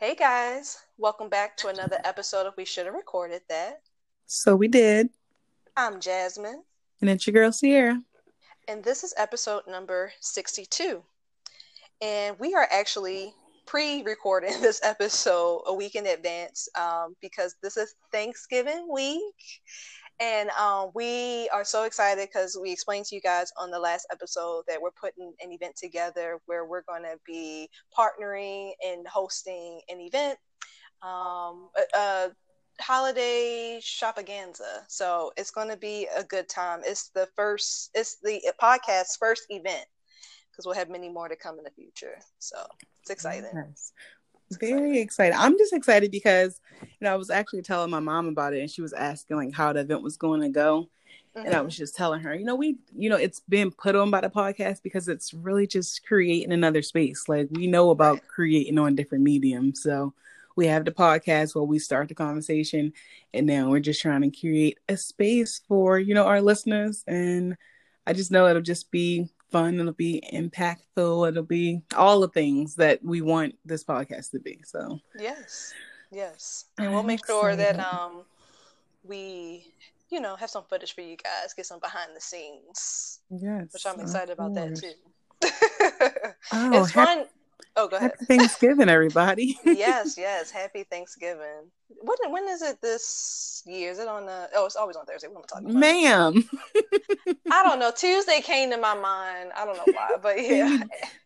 Hey guys, welcome back to another episode of We Should Have Recorded That. So we did. I'm Jasmine. And it's your girl Sierra. And this is episode number 62. And we are actually pre recording this episode a week in advance um, because this is Thanksgiving week. And um, we are so excited because we explained to you guys on the last episode that we're putting an event together where we're going to be partnering and hosting an event, um, a, a holiday shopaganza. So it's going to be a good time. It's the first, it's the podcast's first event because we'll have many more to come in the future. So it's exciting. Nice very excited. I'm just excited because you know I was actually telling my mom about it, and she was asking like how the event was going to go, mm-hmm. and I was just telling her, you know, we, you know, it's been put on by the podcast because it's really just creating another space. Like we know about right. creating on different mediums, so we have the podcast where we start the conversation, and now we're just trying to create a space for you know our listeners, and I just know it'll just be fun. It'll be impactful. It'll be all the things that we want this podcast to be. So yes, yes, and we'll make sure that um we you know have some footage for you guys, get some behind the scenes. Yes, which I'm excited about that too. oh, it's fun. Oh, go ahead. Happy Thanksgiving, everybody. yes, yes. Happy Thanksgiving. When when is it this year? Is it on the? Oh, it's always on Thursday. What am I talking about? Ma'am. I don't know. Tuesday came to my mind. I don't know why, but yeah.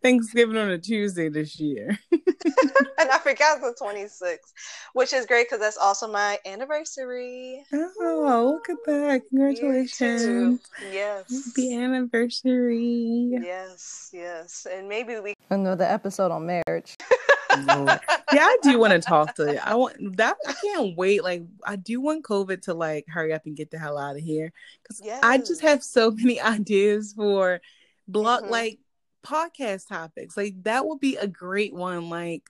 Thanksgiving on a Tuesday this year. and I forgot the 26th, which is great because that's also my anniversary. Oh, look at that! Congratulations! Yes. The anniversary! Yes, yes, and maybe we another episode on marriage. Yeah, I do want to talk to you. I want that. I can't wait. Like, I do want COVID to like hurry up and get the hell out of here because yes. I just have so many ideas for blog mm-hmm. like podcast topics. Like that would be a great one. Like,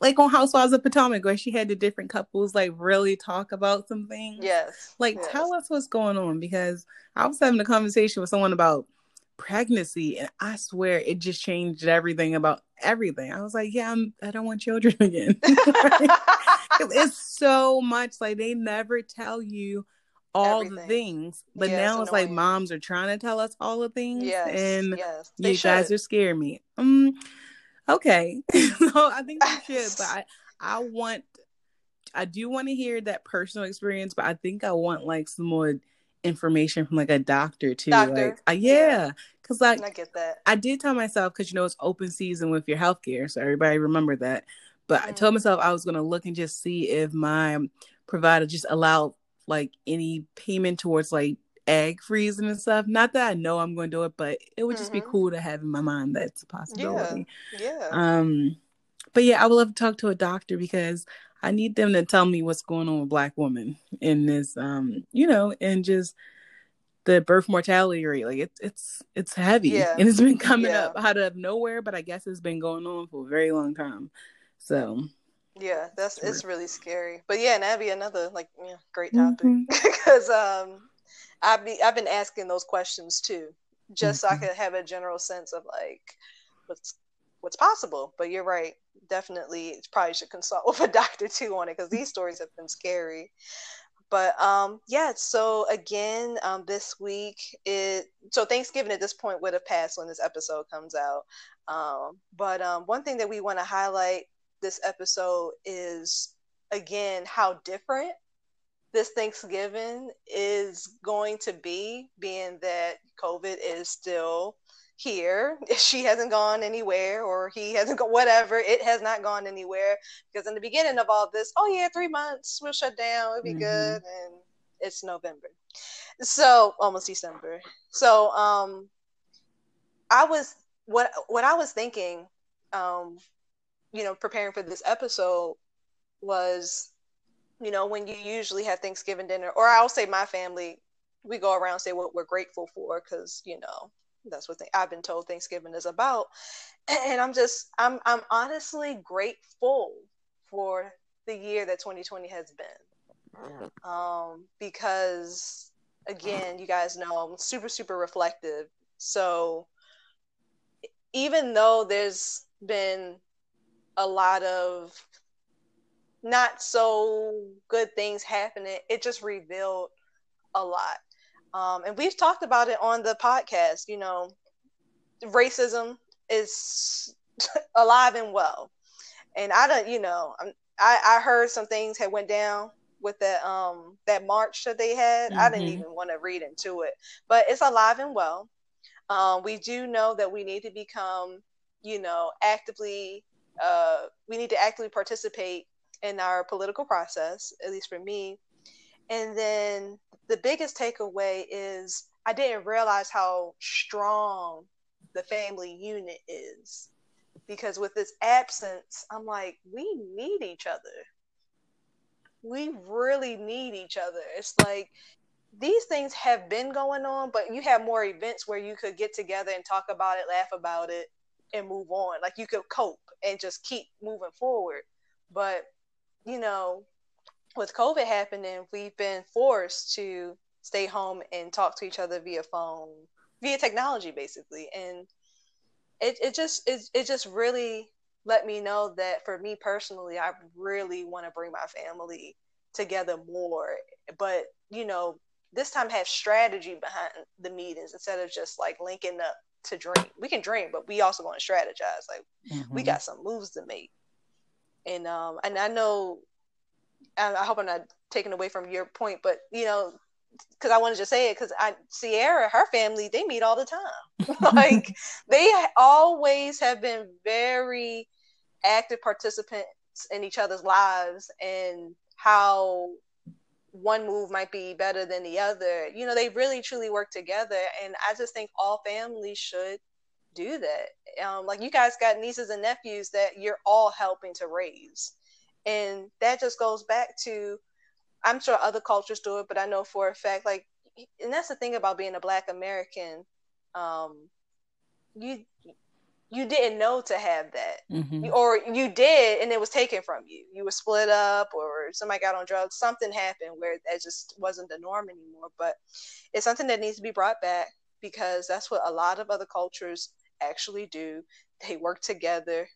like on Housewives of Potomac, where she had the different couples like really talk about something. Yes. Like, yes. tell us what's going on because I was having a conversation with someone about pregnancy and i swear it just changed everything about everything i was like yeah I'm, i don't want children again it's so much like they never tell you all everything. the things but yes, now it's annoying. like moms are trying to tell us all the things yes, and yes. you should. guys are scaring me um okay so i think they should but i i want i do want to hear that personal experience but i think i want like some more information from like a doctor too. Doctor. Like, uh, yeah, because like I get that. I did tell myself because you know it's open season with your healthcare, so everybody remember that. But mm I told myself I was gonna look and just see if my provider just allowed like any payment towards like egg freezing and stuff. Not that I know I'm going to do it, but it would just mm-hmm. be cool to have in my mind that's a possibility. Yeah. yeah. Um, but yeah, I would love to talk to a doctor because I need them to tell me what's going on with black women in this um, you know, and just the birth mortality rate. Like it's it's it's heavy. Yeah. And it's been coming yeah. up out of nowhere, but I guess it's been going on for a very long time. So yeah, that's it's really scary. But yeah, and that'd be another like yeah, great topic because mm-hmm. um, I've be I've been asking those questions too, just mm-hmm. so I mm-hmm. could have a general sense of like what's what's possible. But you're right, definitely probably should consult with a doctor too on it because these stories have been scary. But um, yeah, so again, um, this week it so Thanksgiving at this point would have passed when this episode comes out. Um, but um, one thing that we want to highlight this episode is again how different this Thanksgiving is going to be, being that COVID is still here. She hasn't gone anywhere, or he hasn't gone, whatever. It has not gone anywhere because in the beginning of all this, oh yeah, three months, we'll shut down, it'll be mm-hmm. good, and it's November, so almost December. So, um, I was what what I was thinking, um, you know, preparing for this episode was, you know, when you usually have Thanksgiving dinner, or I'll say my family, we go around say what we're grateful for because you know that's what they, I've been told Thanksgiving is about. And I'm just, I'm, I'm honestly grateful for the year that 2020 has been. Um, because again, you guys know I'm super, super reflective. So even though there's been a lot of not so good things happening, it just revealed a lot. Um, and we've talked about it on the podcast. You know, racism is alive and well, and I don't. You know, I I heard some things had went down with that um that march that they had. Mm-hmm. I didn't mm-hmm. even want to read into it, but it's alive and well. Um, we do know that we need to become, you know, actively. Uh, we need to actively participate in our political process, at least for me. And then the biggest takeaway is I didn't realize how strong the family unit is. Because with this absence, I'm like, we need each other. We really need each other. It's like these things have been going on, but you have more events where you could get together and talk about it, laugh about it, and move on. Like you could cope and just keep moving forward. But, you know, with COVID happening, we've been forced to stay home and talk to each other via phone, via technology, basically. And it, it just it, it just really let me know that for me personally, I really want to bring my family together more. But you know, this time have strategy behind the meetings instead of just like linking up to dream. We can dream, but we also want to strategize. Like mm-hmm. we got some moves to make. And um and I know I hope I'm not taking away from your point, but you know, because I wanted to say it because I Sierra, her family, they meet all the time. like they always have been very active participants in each other's lives and how one move might be better than the other. You know, they really truly work together, and I just think all families should do that. Um, like you guys got nieces and nephews that you're all helping to raise and that just goes back to i'm sure other cultures do it but i know for a fact like and that's the thing about being a black american um you you didn't know to have that. Mm-hmm. or you did and it was taken from you. You were split up or somebody got on drugs something happened where that just wasn't the norm anymore. But it's something that needs to be brought back because that's what a lot of other cultures actually do. They work together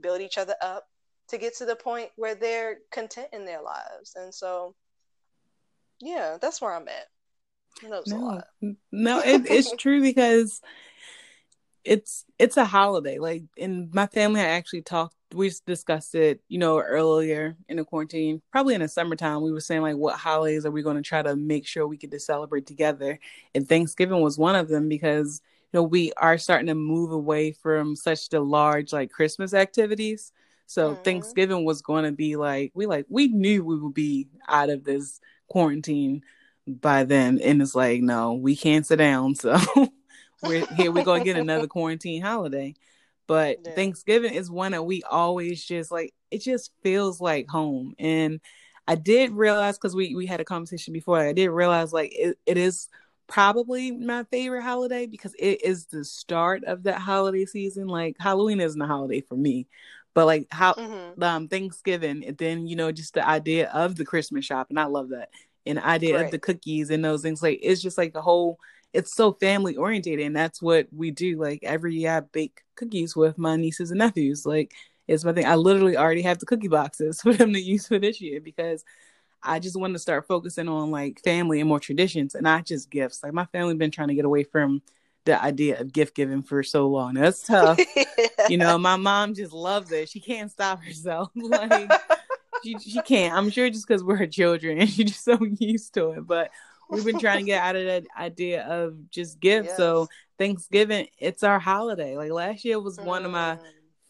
build each other up to get to the point where they're content in their lives. And so, yeah, that's where I'm at. No, no, it, it's true because it's it's a holiday. Like in my family, I actually talked. We discussed it, you know, earlier in the quarantine, probably in the summertime. We were saying like, what holidays are we going to try to make sure we get to celebrate together? And Thanksgiving was one of them because you know we are starting to move away from such the large like Christmas activities. So mm-hmm. Thanksgiving was going to be like we like we knew we would be out of this quarantine by then, and it's like no, we can't sit down. So we're here. We're gonna get another quarantine holiday. But yeah. Thanksgiving is one that we always just like. It just feels like home, and I did realize because we we had a conversation before. I did realize like it, it is probably my favorite holiday because it is the start of that holiday season. Like Halloween isn't a holiday for me, but like how mm-hmm. um Thanksgiving and then you know just the idea of the Christmas shop and I love that and the idea of the cookies and those things like it's just like the whole it's so family oriented and that's what we do like every year I bake cookies with my nieces and nephews like it's my thing I literally already have the cookie boxes for them to use for this year because I just want to start focusing on like family and more traditions and not just gifts like my family been trying to get away from the idea of gift giving for so long. That's tough. you know, my mom just loves it. She can't stop herself. like she she can't. I'm sure just because we're her children and she's just so used to it. But we've been trying to get out of that idea of just gifts. Yes. So Thanksgiving, it's our holiday. Like last year was mm. one of my mm.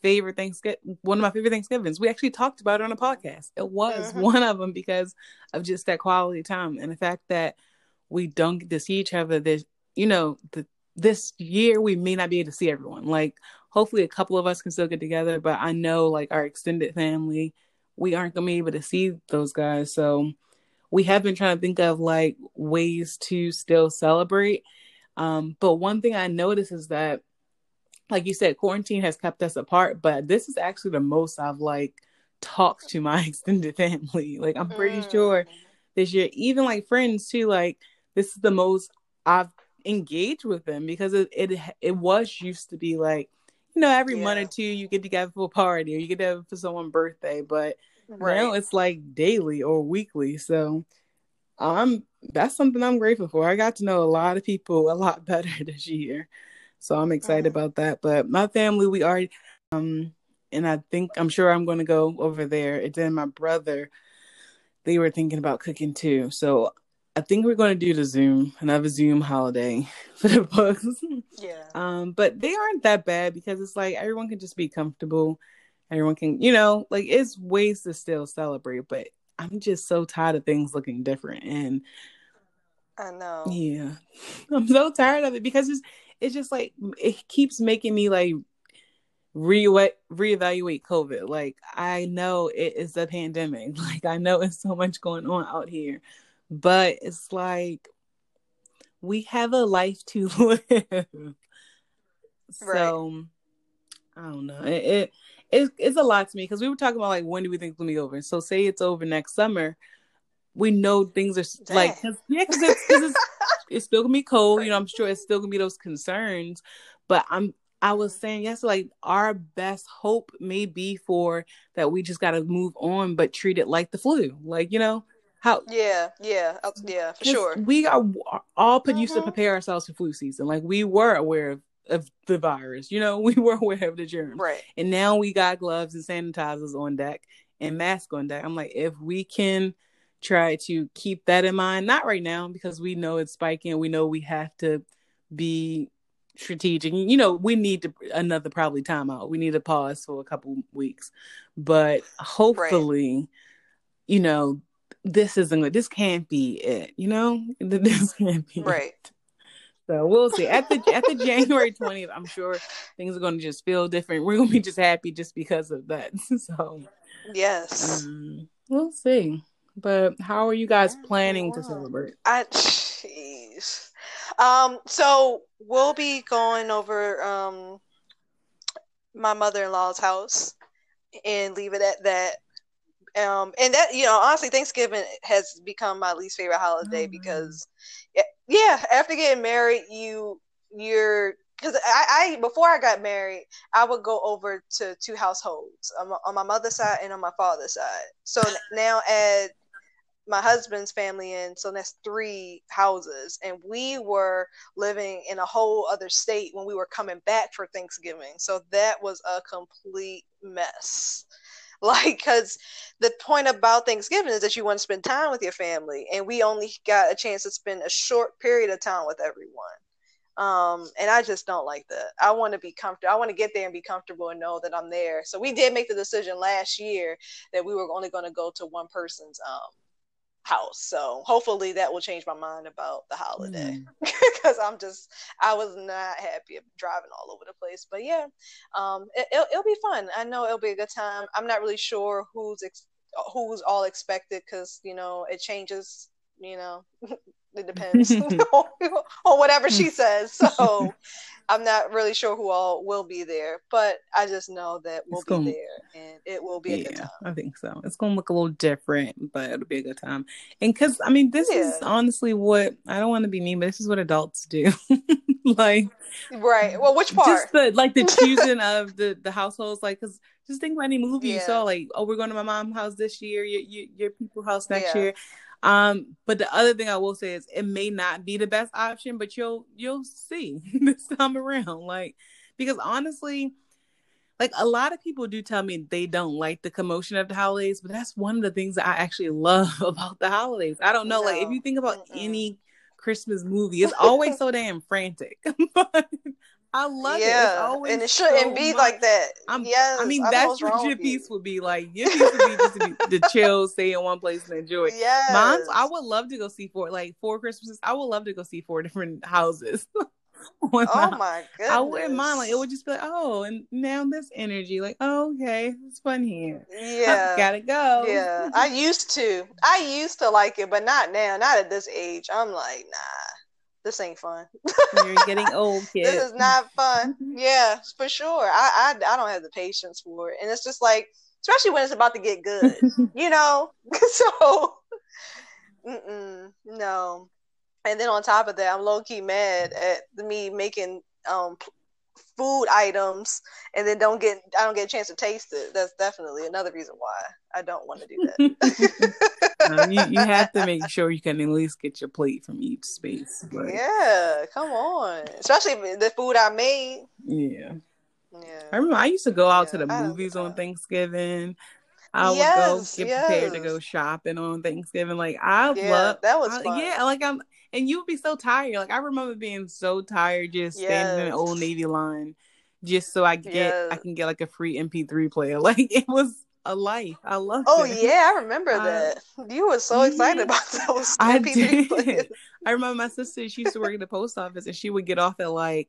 favorite Thanksgiving one of my favorite Thanksgivings. We actually talked about it on a podcast. It was mm-hmm. one of them because of just that quality time and the fact that we don't get to see each other this you know the this year we may not be able to see everyone. Like hopefully a couple of us can still get together, but I know like our extended family, we aren't gonna be able to see those guys. So we have been trying to think of like ways to still celebrate. Um, but one thing I notice is that, like you said, quarantine has kept us apart, but this is actually the most I've like talked to my extended family. Like I'm pretty mm. sure this year, even like friends too, like this is the most I've engage with them because it it, it was used to be like you know every yeah. month or two you get together for a party or you get together for someone's birthday but Right. Now it's like daily or weekly. So I'm that's something I'm grateful for. I got to know a lot of people a lot better this year. So I'm excited mm-hmm. about that. But my family, we are, um and I think I'm sure I'm gonna go over there. And then my brother, they were thinking about cooking too. So I think we're going to do the Zoom, another Zoom holiday for the books. Yeah. Um, but they aren't that bad because it's like everyone can just be comfortable. Everyone can, you know, like it's ways to still celebrate, but I'm just so tired of things looking different. And I know. Yeah. I'm so tired of it because it's it's just like it keeps making me like re reevaluate COVID. Like I know it is a pandemic. Like I know it's so much going on out here but it's like we have a life to live. So I don't know. It, it it, it's a lot to me because we were talking about like when do we think it's gonna be over? So say it's over next summer, we know things are Dang. like cause, yeah, because it's, cause it's it's still gonna be cold. You know, I'm sure it's still gonna be those concerns, but I'm I was saying yes, like our best hope may be for that we just got to move on, but treat it like the flu, like you know, how? Yeah, yeah, uh, yeah, for sure. We are all put mm-hmm. used to mm-hmm. prepare ourselves for flu season. Like we were aware of, of the virus, you know, we were aware of the germs, right? And now we got gloves and sanitizers on deck and masks on deck. I'm like, if we can try to keep that in mind, not right now because we know it's spiking. We know we have to be strategic. You know, we need to another probably timeout. We need to pause for a couple weeks, but hopefully, right. you know, this isn't this can't be it, you know? This can't be right. It. So we'll see. At the at the January 20th, I'm sure things are gonna just feel different. We're gonna be just happy just because of that. So Yes. Um, we'll see. But how are you guys planning to celebrate? I jeez. Um, so we'll be going over um my mother in law's house and leave it at that. Um, and that you know, honestly, Thanksgiving has become my least favorite holiday mm-hmm. because, yeah, after getting married, you you're because I, I before I got married, I would go over to two households on my, on my mother's side and on my father's side. So now add my husband's family in, so that's three houses, and we were living in a whole other state when we were coming back for Thanksgiving. So that was a complete mess. like because the point about thanksgiving is that you want to spend time with your family and we only got a chance to spend a short period of time with everyone. Um, and i just don't like that. I want to be comfortable i want to get there and be comfortable and know that i'm there. So we did make the decision last year that we were only going to go to one person's um, house. So hopefully that will change my mind about the holiday because mm. I'm just I was not happy driving all over the place. But yeah, um, it, will it'll be fun. I know it'll be a good time. I'm not really sure who's ex- who's all expected because you know it changes. You know, it depends on whatever she says. So I'm not really sure who all will be there, but I just know that we'll it's be gonna, there and it will be a good time. I think so. It's going to look a little different, but it'll be a good time. And because, I mean, this yeah. is honestly what I don't want to be mean, but this is what adults do. like, right. Well, which part? Just the, like the choosing of the, the households, like, because just think about any movie yeah. you saw, like, oh, we're going to my mom's house this year, your, your, your people house next yeah. year. Um, but the other thing I will say is it may not be the best option, but you'll you'll see this time around. Like because honestly, like a lot of people do tell me they don't like the commotion of the holidays, but that's one of the things that I actually love about the holidays. I don't know, no. like if you think about Mm-mm. any Christmas movie, it's always so damn frantic. but I love yeah. it. and it shouldn't so be much. like that. I'm, yes, I mean, I that's what your piece you. would be like. Your piece would be just to, be, to chill, stay in one place and enjoy. Yeah, Mine's, I would love to go see four, like four Christmases. I would love to go see four different houses. oh my goodness. I wouldn't mind. Like, it would just be like, oh, and now this energy. Like, oh, okay, it's fun here. Yeah. gotta go. Yeah. I used to. I used to like it, but not now. Not at this age. I'm like, nah this ain't fun. You're getting old, kid. this is not fun. Yeah, for sure. I, I I don't have the patience for it, and it's just like, especially when it's about to get good, you know. so, no. And then on top of that, I'm low key mad at me making um food items and then don't get I don't get a chance to taste it. That's definitely another reason why I don't want to do that. um, you, you have to make sure you can at least get your plate from each space. But... Yeah, come on. Especially the food I made. Yeah. Yeah. I remember I used to go out yeah, to the movies on Thanksgiving. I would yes, go get yes. prepared to go shopping on Thanksgiving. Like I yeah, love that was fun. yeah, like I'm and you would be so tired. Like I remember being so tired just yes. standing in the old Navy line just so I get yes. I can get like a free MP3 player. Like it was a life. I love Oh it. yeah, I remember uh, that. You were so excited about those I MP3 did. players. I remember my sister, she used to work at the post office and she would get off at like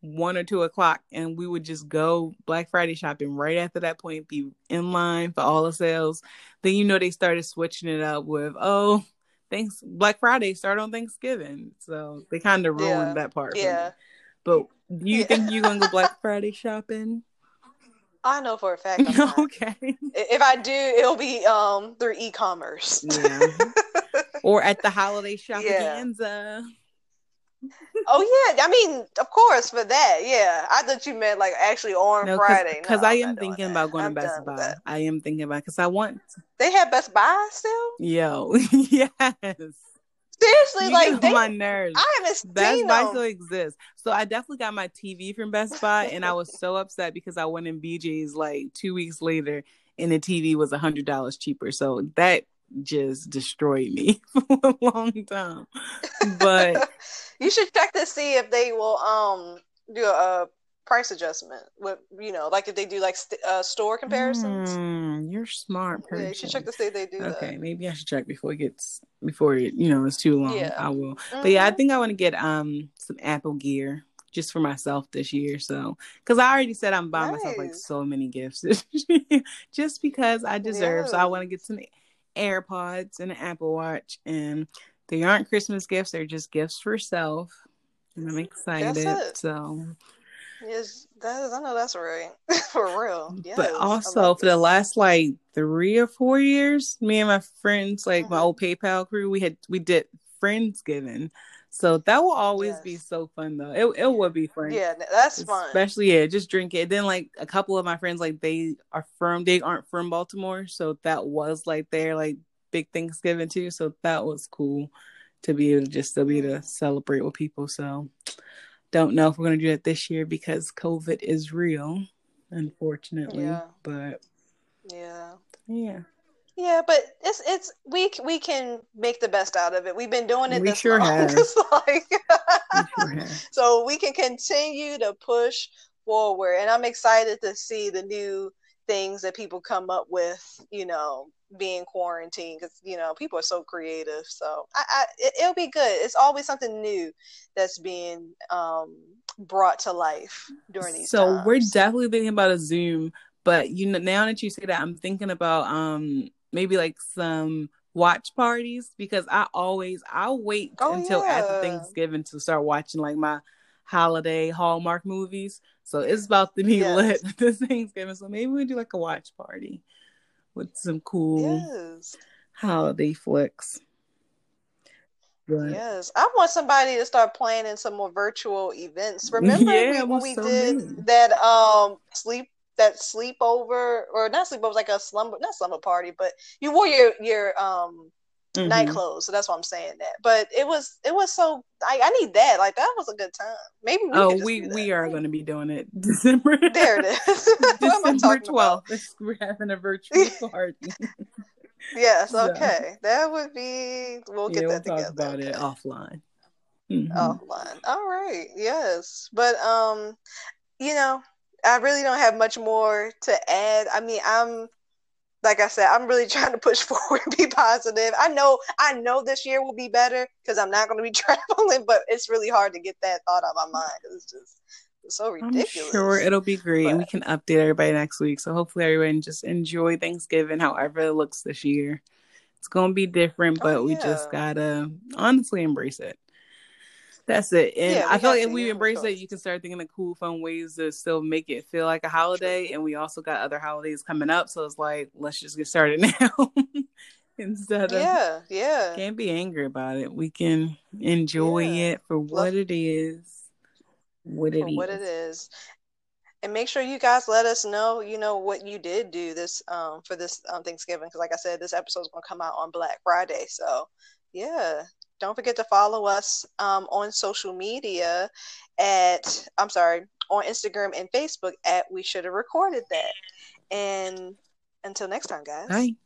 one or two o'clock and we would just go Black Friday shopping right after that point, be in line for all the sales. Then you know they started switching it up with, oh, thanks Black Friday start on Thanksgiving. So they kind of ruined yeah. that part. Yeah. But do you yeah. think you're gonna go Black Friday shopping? I know for a fact. okay. If I do, it'll be um through e-commerce. Yeah. or at the holiday shopaganza. Yeah oh yeah, I mean, of course for that. Yeah, I thought you meant like actually on no, Friday. Because no, I am thinking about going I'm to Best Buy. I am thinking about because I want. They have Best Buy still. Yo, yes. Seriously, you like they, my nerves. I haven't Best seen Buy them. still exists. So I definitely got my TV from Best Buy, and I was so upset because I went in BJ's like two weeks later, and the TV was a hundred dollars cheaper. So that just destroyed me for a long time. But you should check to see if they will um do a price adjustment with you know like if they do like st- uh, store comparisons. Mm, you're smart person. Yeah, you should check to see if they do. Okay, that. maybe I should check before it gets before it you know it's too long. Yeah. I will. Mm-hmm. But yeah, I mm-hmm. think I want to get um some Apple gear just for myself this year. So, because I already said I'm buying nice. myself like so many gifts just because I deserve. Yeah. So I want to get some AirPods and an Apple Watch, and they aren't Christmas gifts; they're just gifts for self. And I'm excited. So, yes, that is. I know that's right for real. Yes, but also for the last like three or four years, me and my friends, like mm-hmm. my old PayPal crew, we had we did Friendsgiving. So that will always yes. be so fun though. It it would be fun. Yeah, that's fun. Especially yeah, just drink it. Then like a couple of my friends like they are from they aren't from Baltimore, so that was like their like big Thanksgiving too. So that was cool to be able to just still be able to celebrate with people. So don't know if we're gonna do that this year because COVID is real, unfortunately. Yeah. But yeah. Yeah. Yeah, but it's it's we we can make the best out of it. We've been doing it we this sure long. Have. like, we sure so we can continue to push forward, and I'm excited to see the new things that people come up with. You know, being quarantined because you know people are so creative. So I, I it, will be good. It's always something new that's being um, brought to life during these. So times. we're definitely thinking about a Zoom. But you know, now that you say that, I'm thinking about um maybe like some watch parties because I always I'll wait oh, until yeah. after Thanksgiving to start watching like my holiday Hallmark movies. So it's about to be yes. lit this Thanksgiving. So maybe we do like a watch party with some cool yes. holiday flicks. But, yes, I want somebody to start planning some more virtual events. Remember yeah, when we so did that um sleep that sleepover or not sleepover, like a slumber, not slumber party, but you wore your your um mm-hmm. night clothes, so that's why I'm saying that. But it was it was so I, I need that. Like that was a good time. Maybe we oh we we are going to be doing it December. there it is. December twelfth. We're having a virtual party. yes. Okay. That would be. We'll get yeah, that we'll together. Talk about okay. it offline. Mm-hmm. Offline. All right. Yes, but um, you know, I really don't have much more to add. I mean, I'm like I said, I'm really trying to push forward and be positive. I know, I know this year will be better because I'm not going to be traveling, but it's really hard to get that thought out of my mind it's just it's so ridiculous. I'm sure it'll be great, but, we can update everybody next week. So hopefully, everyone just enjoy Thanksgiving, however it looks this year. It's gonna be different, oh, but oh, yeah. we just gotta honestly embrace it. That's it. And yeah, I feel like if we embrace it, you can start thinking of cool, fun ways to still make it feel like a holiday. And we also got other holidays coming up. So it's like, let's just get started now. Instead of Yeah, yeah. Can't be angry about it. We can enjoy yeah. it for what it is. what it what it is. And make sure you guys let us know, you know, what you did do this um, for this um, Thanksgiving. Because, like I said, this episode is going to come out on Black Friday. So, yeah, don't forget to follow us um, on social media at, I'm sorry, on Instagram and Facebook at We Should Have Recorded That. And until next time, guys. Bye.